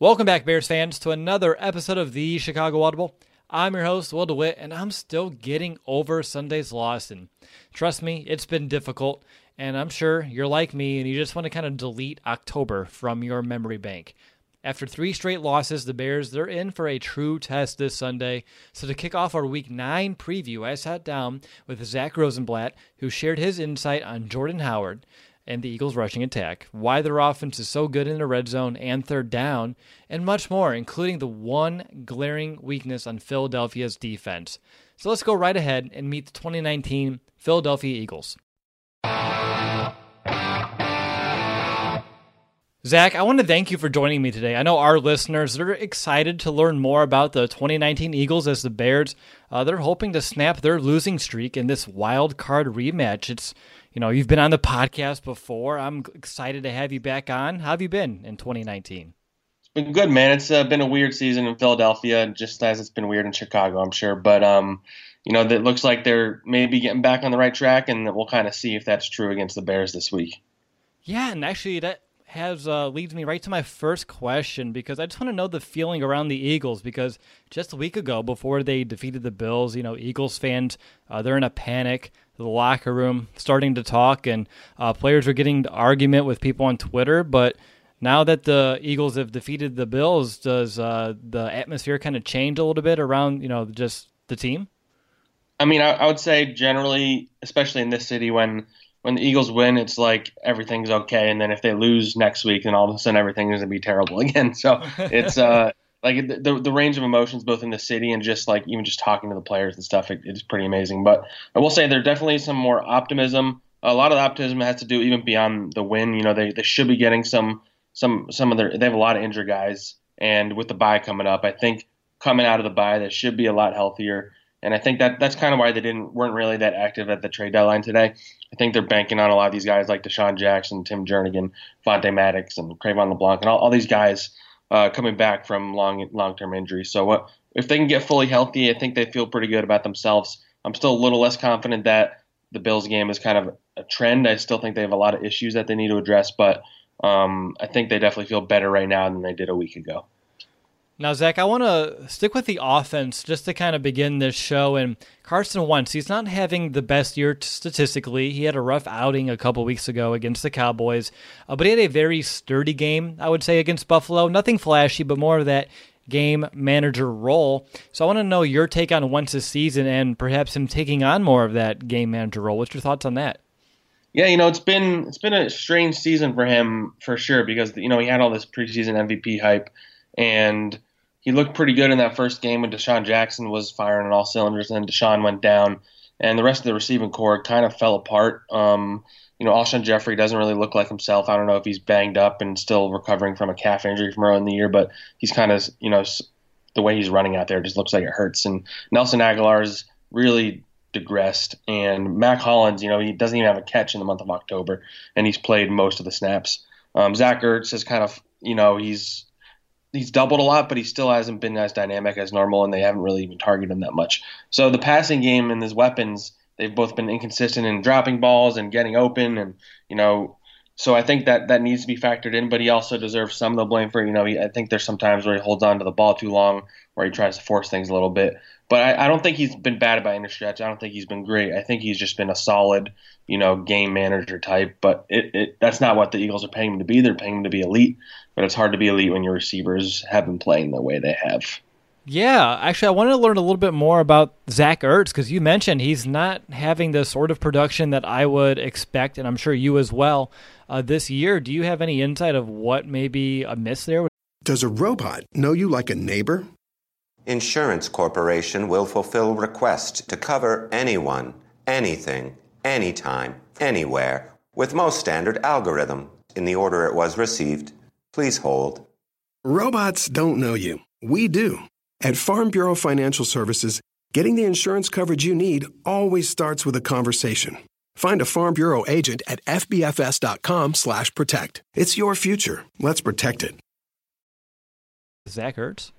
Welcome back, Bears fans, to another episode of the Chicago Audible. I'm your host, Will DeWitt, and I'm still getting over Sunday's loss. And trust me, it's been difficult. And I'm sure you're like me and you just want to kind of delete October from your memory bank. After three straight losses, the Bears, they're in for a true test this Sunday. So to kick off our Week 9 preview, I sat down with Zack Rosenblatt, who shared his insight on Jordan Howard and the Eagles' rushing attack, why their offense is so good in the red zone and third down, and much more, including the one glaring weakness on Philadelphia's defense. So let's go right ahead and meet the 2019 Philadelphia Eagles. Zack, I want to thank you for joining me today. I know our listeners are excited to learn more about the 2019 Eagles as the Bears. Uh, they're hoping to snap their losing streak in this wild card rematch. It's you know, you've been on the podcast before. I'm excited to have you back on. How have you been in 2019? It's been good, man. It's uh, been a weird season in Philadelphia, just as it's been weird in Chicago, I'm sure. But um, you know, it looks like they're maybe getting back on the right track, and we'll kind of see if that's true against the Bears this week. Yeah, and actually, that has uh, leads me right to my first question because I just want to know the feeling around the Eagles because just a week ago, before they defeated the Bills, you know, Eagles fans uh, they're in a panic the locker room, starting to talk, and uh, players were getting to argument with people on Twitter. But now that the Eagles have defeated the Bills, does uh, the atmosphere kind of change a little bit around you know just the team? I mean, I, I, would say generally, especially in this city, when when the Eagles win, it's like everything's okay, and then if they lose next week, then all of a sudden everything is gonna be terrible again. So it's uh, like the, the range of emotions both in the city and just like even just talking to the players and stuff it, it's pretty amazing. But i will say there's definitely some more optimism. A lot of the optimism has to do even beyond the win. You know they, they should be getting some some some of their they have a lot of injured guys and with the bye coming up i think coming out of the bye they should be a lot healthier and i think that that's kind of why they didn't weren't really that active at the trade deadline today i think they're banking on a lot of these guys like DeSean Jackson tim jernigan Vontae Maddox and Cre'Von LeBlanc and all, all these guys uh, coming back from long long term injuries. So uh, if they can get fully healthy, I think they feel pretty good about themselves. I'm still a little less confident that the Bills game is kind of a trend. I still think they have a lot of issues that they need to address, but um, I think they definitely feel better right now than they did a week ago. Now, Zack, I want to stick with the offense just to kind of begin this show. And Carson Wentz, he's not having the best year statistically. He had a rough outing a couple weeks ago against the Cowboys, uh, but he had a very sturdy game, I would say, against Buffalo. Nothing flashy, but more of that game manager role. So I want to know your take on Wentz's season and perhaps him taking on more of that game manager role. What's your thoughts on that? Yeah, you know, it's been it's been a strange season for him for sure because you know he had all this preseason MVP hype and he looked pretty good in that first game when DeSean Jackson was firing on all cylinders, and then DeSean went down. and the rest of the receiving corps kind of fell apart. Um, you know, Alshon Jeffery doesn't really look like himself. I don't know if he's banged up and still recovering from a calf injury from early in the year, but he's kind of, you know, the way he's running out there just looks like it hurts. And Nelson Agholor's really digressed, and Mack Hollins, you know, he doesn't even have a catch in the month of October, and he's played most of the snaps. Um, Zach Ertz is kind of, you know, he's he's doubled a lot, but he still hasn't been as dynamic as normal, and they haven't really even targeted him that much. So the passing game and his weapons, they've both been inconsistent in dropping balls and getting open, and you know, so I think that that needs to be factored in. But he also deserves some of the blame for, you know, he, I think there's some times where he holds on to the ball too long, where he tries to force things a little bit. But I, I don't think he's been bad by any stretch. I don't think he's been great. I think he's just been a solid, you know, game manager type. But it, it that's not what the Eagles are paying him to be. They're paying him to be elite but it's hard to be elite when your receivers have been playing the way they have. Yeah, actually, I wanted to learn a little bit more about Zach Ertz because you mentioned he's not having the sort of production that I would expect, and I'm sure you as well, uh, this year. Do you have any insight of what may be amiss there? Does a robot know you like a neighbor? Insurance Corporation will fulfill requests to cover anyone, anything, anytime, anywhere, with most standard algorithm in the order it was received Please hold. Robots don't know you. We do. At Farm Bureau Financial Services, getting the insurance coverage you need always starts with a conversation. Find a Farm Bureau agent at fbfs.com/protect. It's your future. Let's protect it. Zach Ertz.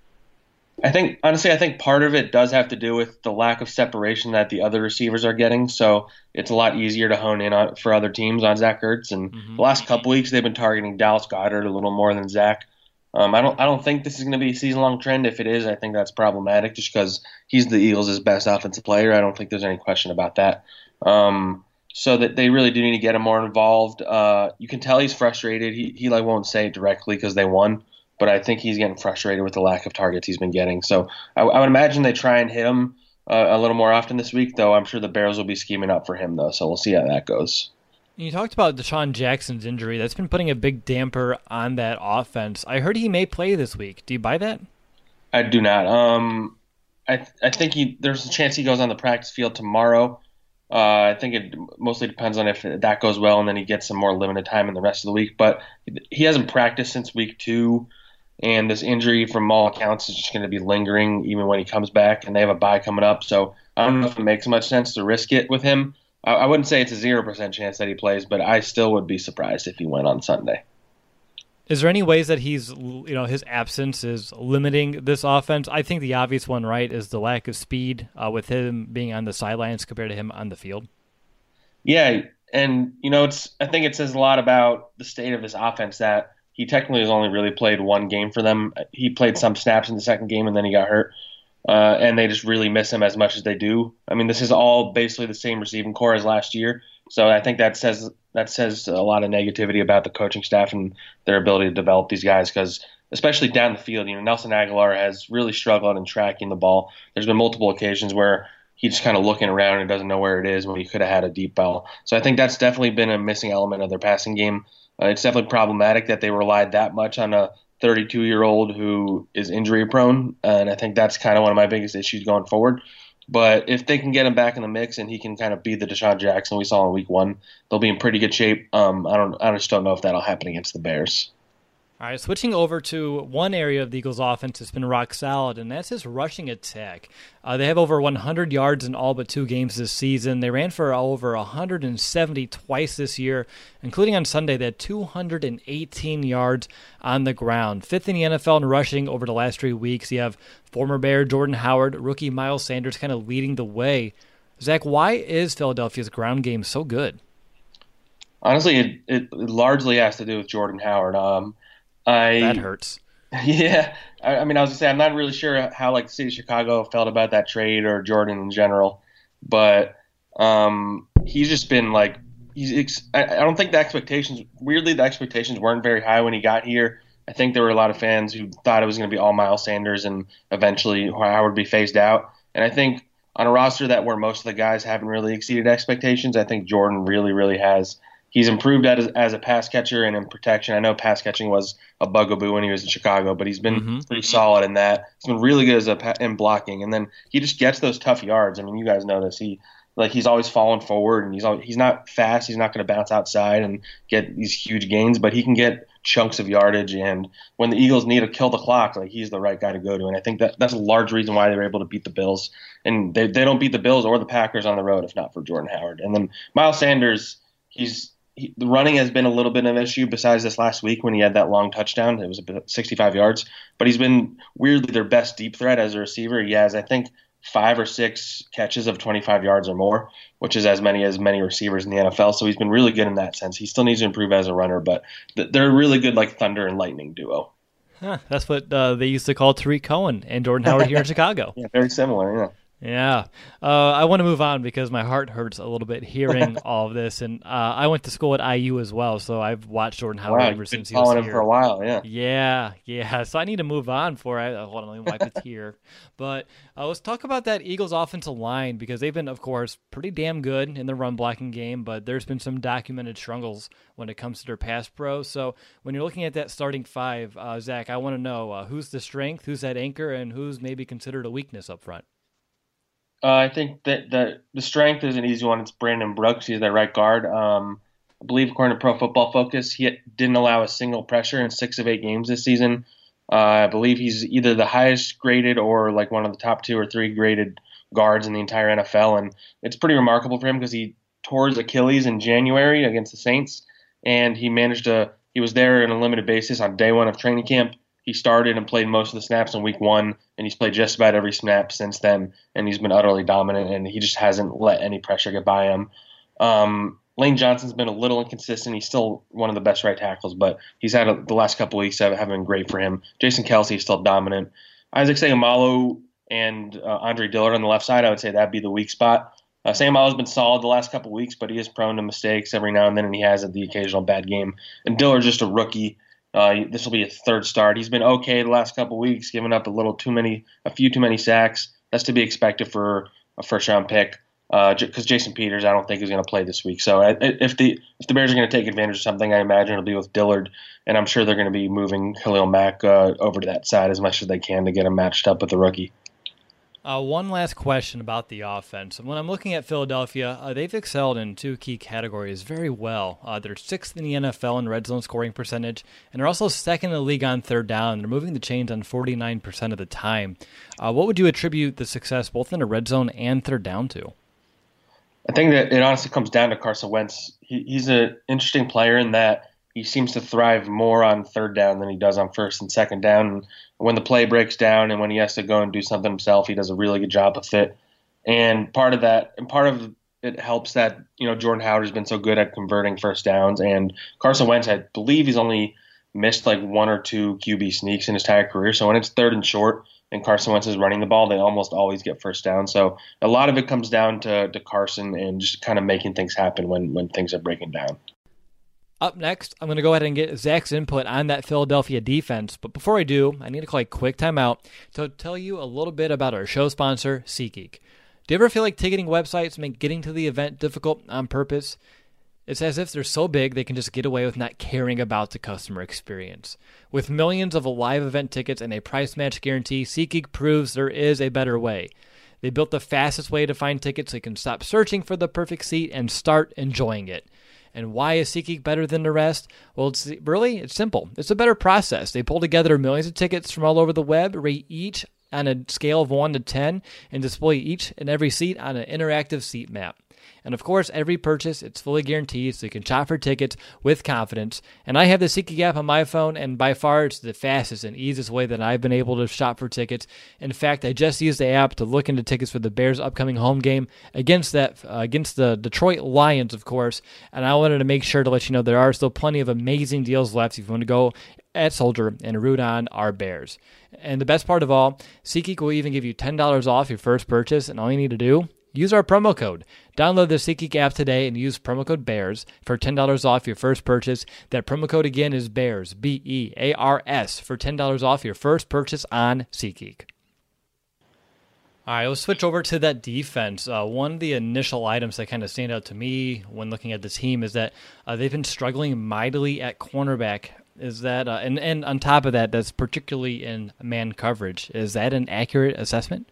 I think honestly, I think part of it does have to do with the lack of separation that the other receivers are getting. So it's a lot easier to hone in on for other teams on Zach Ertz. And mm-hmm. the last couple weeks, they've been targeting Dallas Goedert a little more than Zach. Um, I don't I don't think this is going to be a season long trend. If it is, I think that's problematic just because he's the Eagles' best offensive player. I don't think there's any question about that. Um, so that they really do need to get him more involved. Uh, you can tell he's frustrated. He he like won't say it directly because they won, but I think he's getting frustrated with the lack of targets he's been getting. So I, I would imagine they try and hit him uh, a little more often this week, though. I'm sure the Bears will be scheming up for him, though. So we'll see how that goes. You talked about DeSean Jackson's injury. That's been putting a big damper on that offense. I heard he may play this week. Do you buy that? I do not. Um, I I think he there's a chance he goes on the practice field tomorrow. Uh, I think it mostly depends on if that goes well, and then he gets some more limited time in the rest of the week. But he hasn't practiced since week two and this injury, from all accounts, is just going to be lingering even when he comes back. And they have a bye coming up, so I don't know if it makes much sense to risk it with him. I, I wouldn't say it's a zero percent chance that he plays, but I still would be surprised if he went on Sunday. Is there any ways that he's, you know, his absence is limiting this offense? I think the obvious one, right, is the lack of speed uh, with him being on the sidelines compared to him on the field. Yeah, and you know, it's I think it says a lot about the state of this offense that he technically has only really played one game for them. He played some snaps in the second game and then he got hurt. Uh, and they just really miss him as much as they do. I mean, this is all basically the same receiving corps as last year. So I think that says that says a lot of negativity about the coaching staff and their ability to develop these guys because especially down the field, you know, Nelson Agholor has really struggled in tracking the ball. There's been multiple occasions where he's just kind of looking around and doesn't know where it is when he could have had a deep ball. So I think that's definitely been a missing element of their passing game. Uh, it's definitely problematic that they relied that much on a 32 year old who is injury prone, and I think that's kind of one of my biggest issues going forward. But if they can get him back in the mix and he can kind of be the DeSean Jackson we saw in Week One, they'll be in pretty good shape. Um, I don't, I just don't know if that'll happen against the Bears. All right, switching over to one area of the Eagles' offense that's been rock solid, and that's his rushing attack. Uh, they have over 100 yards in all but two games this season. They ran for over 170 twice this year, including on Sunday. They had 218 yards on the ground, fifth in the NFL in rushing over the last three weeks. You have former Bear Jordan Howard, rookie Miles Sanders, kind of leading the way. Zack, why is Philadelphia's ground game so good? Honestly, it, it largely has to do with Jordan Howard. Um, I that hurts. Yeah, I, I mean, I was gonna say I'm not really sure how like the city of Chicago felt about that trade or Jordan in general, but um, he's just been like he's. I, I don't think the expectations. Weirdly, the expectations weren't very high when he got here. I think there were a lot of fans who thought it was going to be all Miles Sanders and eventually Howard would be phased out. And I think on a roster that where most of the guys haven't really exceeded expectations, I think Jordan really, really has he's improved as, as a pass catcher and in protection. I know pass catching was a bugaboo when he was in Chicago, but he's been mm-hmm. pretty solid in that. He's been really good as a in blocking, and then he just gets those tough yards. I mean, you guys know this. He like he's always falling forward, and he's always, he's not fast. He's not going to bounce outside and get these huge gains, but he can get chunks of yardage. And when the Eagles need to kill the clock, like he's the right guy to go to. And I think that that's a large reason why they were able to beat the Bills. And they they don't beat the Bills or the Packers on the road if not for Jordan Howard. And then Miles Sanders, he's he, the running has been a little bit of an issue besides this last week when he had that long touchdown. It was about 65 yards, but he's been weirdly their best deep threat as a receiver. He has, I think, five or six catches of 25 yards or more, which is as many as many receivers in the NFL. So he's been really good in that sense. He still needs to improve as a runner, but they're a really good like thunder and lightning duo. Huh, that's what uh, they used to call Tarik Cohen and Jordan Howard here in Chicago. Yeah, very similar. Yeah. Yeah. Uh, I want to move on because my heart hurts a little bit hearing all of this. And uh, I went to school at IU as well, so I've watched Jordan Howard wow, ever since he was here. him for a while, yeah. Yeah, yeah. So I need to move on for I hold on, let me wipe a tear. But uh, let's talk about that Eagles offensive line because they've been, of course, pretty damn good in the run blocking game, but there's been some documented struggles when it comes to their pass pro. So when you're looking at that starting five, uh, Zack, I want to know uh, who's the strength, who's that anchor, and who's maybe considered a weakness up front. Uh, I think that the the strength is an easy one. It's Brandon Brooks. He's their right guard. Um, I believe, according to Pro Football Focus, he didn't allow a single pressure in six of eight games this season. Uh, I believe he's either the highest graded or like one of the top two or three graded guards in the entire NFL, and it's pretty remarkable for him because he tore his Achilles in January against the Saints, and he managed to. He was there on a limited basis on day one of training camp. He started and played most of the snaps in week one, and he's played just about every snap since then, and he's been utterly dominant, and he just hasn't let any pressure get by him. Um, Lane Johnson's been a little inconsistent. He's still one of the best right tackles, but he's had a, the last couple weeks have, have been great for him. Jason Kelce is still dominant. Isaac Seumalo and uh, Andre Dillard on the left side, I would say that'd be the weak spot. Uh, Seumalo's been solid the last couple weeks, but he is prone to mistakes every now and then, and he has the occasional bad game. And Dillard's just a rookie. Uh, this will be a third start. He's been okay the last couple weeks, giving up a little too many, a few too many sacks. That's to be expected for a first round pick because uh, Jason Peters, I don't think is going to play this week. So if the if the Bears are going to take advantage of something, I imagine it'll be with Dillard, and I'm sure they're going to be moving Khalil Mack uh, over to that side as much as they can to get him matched up with the rookie. Uh, one last question about the offense. When I'm looking at Philadelphia, uh, they've excelled in two key categories very well. Uh, they're sixth in the NFL in red zone scoring percentage, and they're also second in the league on third down. They're moving the chains on 49% of the time. Uh, what would you attribute the success both in the red zone and third down to? I think that it honestly comes down to Carson Wentz. He, he's an interesting player in that he seems to thrive more on third down than he does on first and second down. And when the play breaks down and when he has to go and do something himself, he does a really good job of it. And part of that, and part of it helps that you know Jordan Howard has been so good at converting first downs, and Carson Wentz, I believe he's only missed like one or two QB sneaks in his entire career. So when it's third and short and Carson Wentz is running the ball, they almost always get first down. So a lot of it comes down to, to Carson and just kind of making things happen when when things are breaking down. Up next, I'm going to go ahead and get Zack's input on that Philadelphia defense. But before I do, I need to call a quick timeout to tell you a little bit about our show sponsor, SeatGeek. Do you ever feel like ticketing websites make getting to the event difficult on purpose? It's as if they're so big they can just get away with not caring about the customer experience. With millions of live event tickets and a price match guarantee, SeatGeek proves there is a better way. They built the fastest way to find tickets so you can stop searching for the perfect seat and start enjoying it. And why is SeatGeek better than the rest? Well, it's really it's simple. It's a better process. They pull together millions of tickets from all over the web, rate each on a scale of 1 to 10, and display each and every seat on an interactive seat map. And of course, every purchase it's fully guaranteed, so you can shop for tickets with confidence. And I have the SeatGeek app on my phone, and by far it's the fastest and easiest way that I've been able to shop for tickets. In fact, I just used the app to look into tickets for the Bears' upcoming home game against that uh, against the Detroit Lions, of course. And I wanted to make sure to let you know there are still plenty of amazing deals left if you want to go at Soldier and root on our Bears. And the best part of all, SeatGeek will even give you $10 off your first purchase, and all you need to do Use our promo code. Download the SeatGeek app today and use promo code BEARS for $10 off your first purchase. That promo code again is BEARS, B E A R S, for $10 off your first purchase on SeatGeek. All right, let's switch over to that defense. Uh, one of the initial items that kind of stand out to me when looking at the team is that uh, they've been struggling mightily at cornerback. Is that uh, and and on top of that, that's particularly in man coverage. Is that an accurate assessment?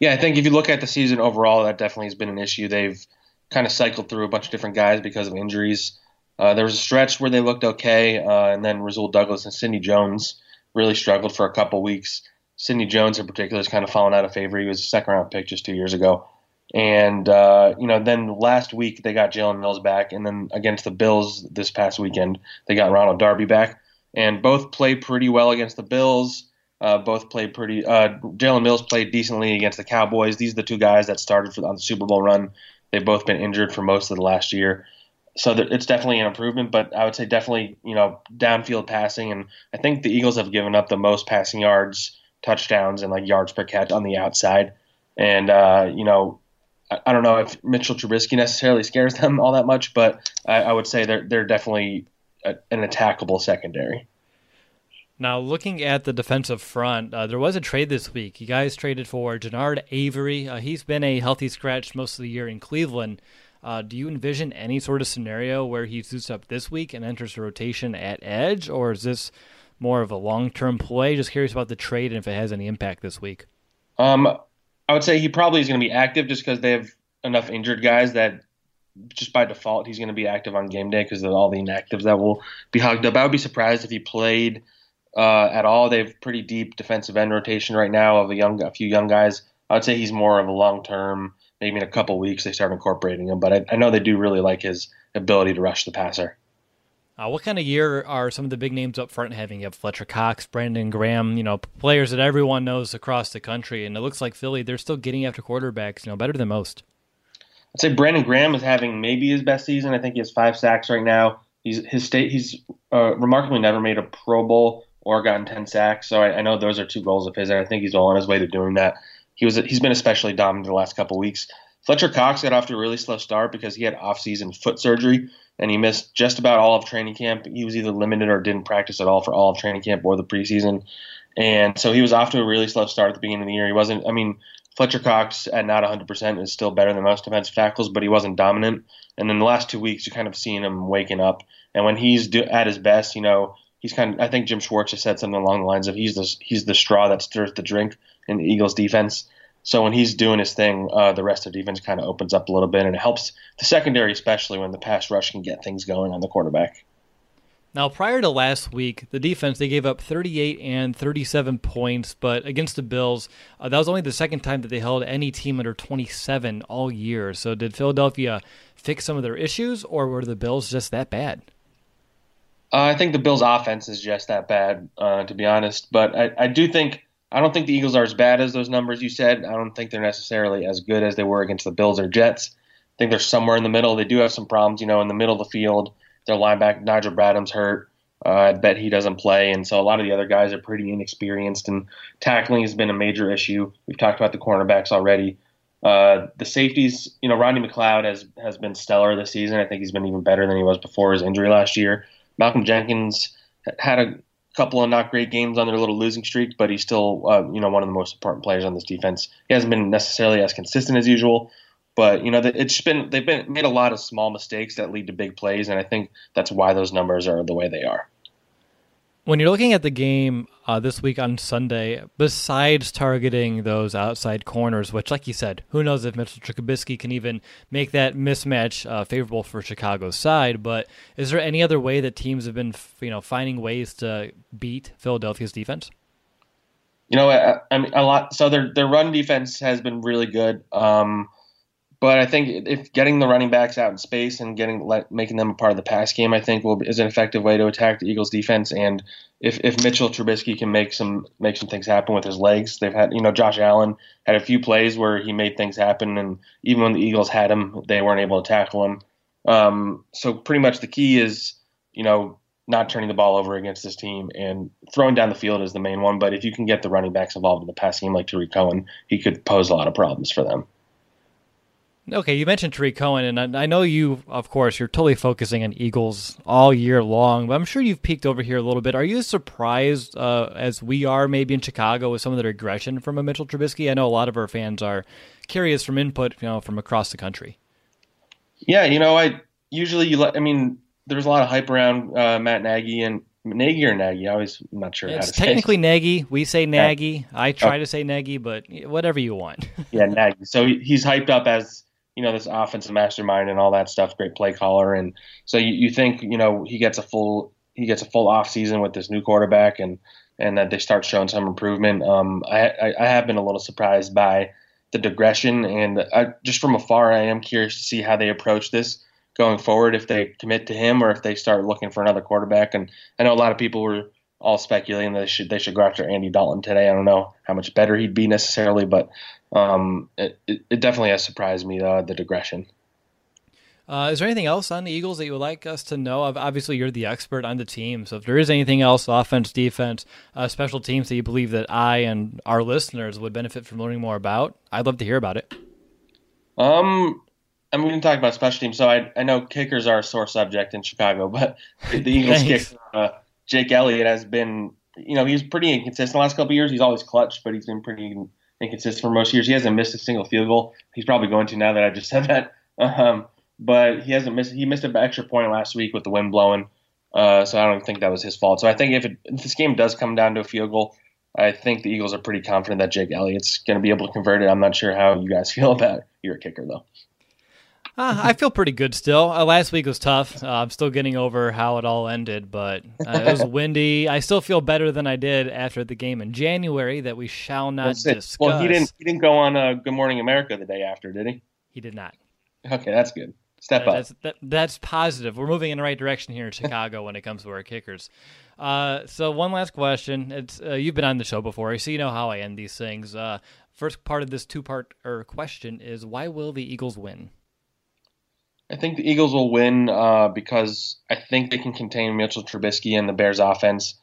Yeah, I think if you look at the season overall, that definitely has been an issue. They've kind of cycled through a bunch of different guys because of injuries. Uh, there was a stretch where they looked okay, uh, and then Rasul Douglas and Sidney Jones really struggled for a couple weeks. Sidney Jones, in particular, has kind of fallen out of favor. He was a second round pick just two years ago. And, uh, you know, then last week they got Jalen Mills back. And then against the Bills this past weekend, they got Ronald Darby back. And both played pretty well against the Bills. Uh, both played pretty. Uh, Jalen Mills played decently against the Cowboys. These are the two guys that started for, on the Super Bowl run. They've both been injured for most of the last year. So it's definitely an improvement, but I would say definitely, you know, downfield passing. And I think the Eagles have given up the most passing yards, touchdowns, and like yards per catch on the outside. And, uh, you know, I don't know if Mitchell Trubisky necessarily scares them all that much, but I, I would say they're they're definitely an attackable secondary. Now, looking at the defensive front, uh, there was a trade this week. You guys traded for Genard Avery. Uh, he's been a healthy scratch most of the year in Cleveland. Uh, do you envision any sort of scenario where he suits up this week and enters the rotation at edge, or is this more of a long term play? Just curious about the trade and if it has any impact this week. Um, I would say he probably is going to be active just because they have enough injured guys that just by default he's going to be active on game day because of all the inactives that will be hugged up. I would be surprised if he played uh, at all. They have pretty deep defensive end rotation right now of a young, a few young guys. I would say he's more of a long term. Maybe in a couple weeks they start incorporating him, but I, I, know they do really like his ability to rush the passer. Uh, what kind of year are some of the big names up front having? You have Fletcher Cox, Brandon Graham, you know, players that everyone knows across the country, and it looks like Philly they're still getting after quarterbacks, you know, better than most. I'd say Brandon Graham is having maybe his best season. I think he has five sacks right now. He's his state. He's uh, remarkably never made a Pro Bowl or gotten 10 sacks. So I, I, know those are two goals of his, and I think he's all on his way to doing that. He was he's been especially dominant the last couple weeks. Fletcher Cox got off to a really slow start because he had off-season foot surgery and he missed just about all of training camp. He was either limited or didn't practice at all for all of training camp or the preseason. And so he was off to a really slow start at the beginning of the year. He wasn't, I mean, Fletcher Cox at not 100% is still better than most defensive tackles, but he wasn't dominant. And then the last two weeks, you're kind of seeing him waking up. And when he's do, at his best, you know, he's kind of. I think Jim Schwartz has said something along the lines of he's the he's the straw that stirs the drink in the Eagles defense. So when he's doing his thing, uh, the rest of the defense kind of opens up a little bit, and it helps the secondary, especially when the pass rush can get things going on the quarterback. Now, prior to last week, the defense they gave up 38 and 37 points, but against the Bills, uh, that was only the second time that they held any team under 27 all year. So, did Philadelphia fix some of their issues, or were the Bills just that bad? Uh, I think the Bills' offense is just that bad, uh, to be honest. But I, I do think I don't think the Eagles are as bad as those numbers you said. I don't think they're necessarily as good as they were against the Bills or Jets. I think they're somewhere in the middle. They do have some problems, you know, in the middle of the field. Their linebacker Nigel Bradham's hurt. Uh, I bet he doesn't play, and so a lot of the other guys are pretty inexperienced. And tackling has been a major issue. We've talked about the cornerbacks already. Uh, the safeties, you know, Rodney McLeod has has been stellar this season. I think he's been even better than he was before his injury last year. Malcolm Jenkins had a couple of not great games on their little losing streak, but he's still uh, you know one of the most important players on this defense. He hasn't been necessarily as consistent as usual, but you know it's been they've been made a lot of small mistakes that lead to big plays, and I think that's why those numbers are the way they are. When you're looking at the game uh, this week on Sunday, besides targeting those outside corners, which, like you said, who knows if Mitchell Trubisky can even make that mismatch uh, favorable for Chicago's side? But is there any other way that teams have been, you know, finding ways to beat Philadelphia's defense? You know, I, I mean, a lot. So their their run defense has been really good. Um, but I think if getting the running backs out in space and getting let, making them a part of the pass game, I think will is an effective way to attack the Eagles' defense. And if, if Mitchell Trubisky can make some make some things happen with his legs, they've had you know Josh Allen had a few plays where he made things happen, and even when the Eagles had him, they weren't able to tackle him. Um, so pretty much the key is you know not turning the ball over against this team and throwing down the field is the main one. But if you can get the running backs involved in the pass game like Tarik Cohen, he could pose a lot of problems for them. Okay, you mentioned Tarik Cohen, and I, know you, of course, you're totally focusing on Eagles all year long, but I'm sure you've peeked over here a little bit. Are you surprised, uh, as we are maybe in Chicago, with some of the regression from a Mitchell Trubisky? I know a lot of our fans are curious from input, you know, from across the country. Yeah, you know, I usually, you I mean, there's a lot of hype around uh, Matt Nagy, and Nagy or Nagy? I always I'm not sure. It's how to say. technically say. Nagy. We say Nagy. I try to say Nagy, but whatever you want. yeah, Nagy. So he's hyped up as you know this offensive mastermind and all that stuff. Great play caller, and so you, you think you know he gets a full he gets a full off season with this new quarterback, and and that they start showing some improvement. Um, I, I, I have been a little surprised by the digression, and I, just from afar, I am curious to see how they approach this going forward. If they commit to him, or if they start looking for another quarterback. And I know a lot of people were all speculating that they should they should go after Andy Dalton today. I don't know how much better he'd be necessarily, but um, it, it definitely has surprised me uh, the digression. Uh, is there anything else on the Eagles that you would like us to know? Of? Obviously, you're the expert on the team, so if there is anything else, offense, defense, uh, special teams that you believe that I and our listeners would benefit from learning more about, I'd love to hear about it. Um, I'm going to talk about special teams. So I, I know kickers are a sore subject in Chicago, but the Eagles kicker, uh, Jake Elliott, has been, you know, he's pretty inconsistent the last couple of years. He's always clutch, but he's been pretty inconsistent for most years. He hasn't missed a single field goal. He's probably going to now that I just said that. Um, but he hasn't missed. He missed an extra point last week with the wind blowing, uh, so I don't think that was his fault. So I think if, it, if, this game does come down to a field goal, I think the Eagles are pretty confident that Jake Elliott's going to be able to convert it. I'm not sure how you guys feel about your kicker though. Uh, I feel pretty good still. Uh, last week was tough. Uh, I'm still getting over how it all ended, but uh, it was windy. I still feel better than I did after the game in January that we shall not discuss. Well, he didn't. He didn't go on uh, Good Morning America the day after, did he? He did not. Okay, that's good. Step up. That's, that, that's positive. We're moving in the right direction here in Chicago when it comes to our kickers. Uh, so one last question. It's uh, you've been on the show before, so you know how I end these things. Uh, first part of this two-part or question is why will the Eagles win? I think the Eagles will win uh, because I think they can contain Mitchell Trubisky and the Bears' offense,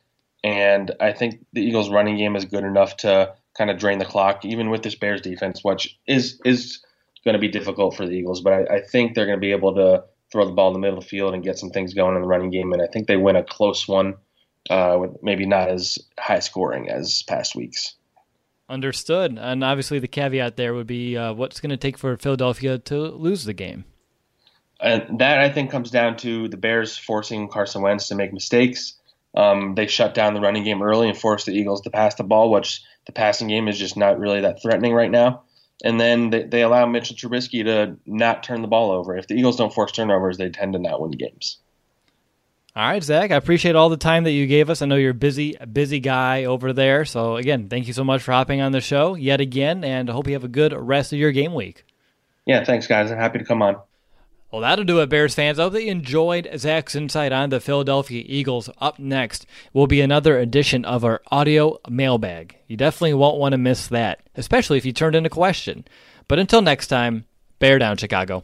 and I think the Eagles' running game is good enough to kind of drain the clock, even with this Bears defense, which is is going to be difficult for the Eagles. But I, I think they're going to be able to throw the ball in the middle of the field and get some things going in the running game. And I think they win a close one, uh, with maybe not as high scoring as past weeks. Understood. And obviously, the caveat there would be uh, what's going to take for Philadelphia to lose the game. And that I think comes down to the Bears forcing Carson Wentz to make mistakes. Um, they shut down the running game early and forced the Eagles to pass the ball, which the passing game is just not really that threatening right now and then they, they allow Mitchell Trubisky to not turn the ball over. If the Eagles don't force turnovers, they tend to not win games. All right, Zack. I appreciate all the time that you gave us. I know you're a busy, busy guy over there. So again, thank you so much for hopping on the show yet again, and I hope you have a good rest of your game week. Yeah, thanks, guys. I'm happy to come on. Well, that'll do it, Bears fans. I hope that you enjoyed Zack's insight on the Philadelphia Eagles. Up next will be another edition of our audio mailbag. You definitely won't want to miss that, especially if you turned in a question. But until next time, bear down, Chicago.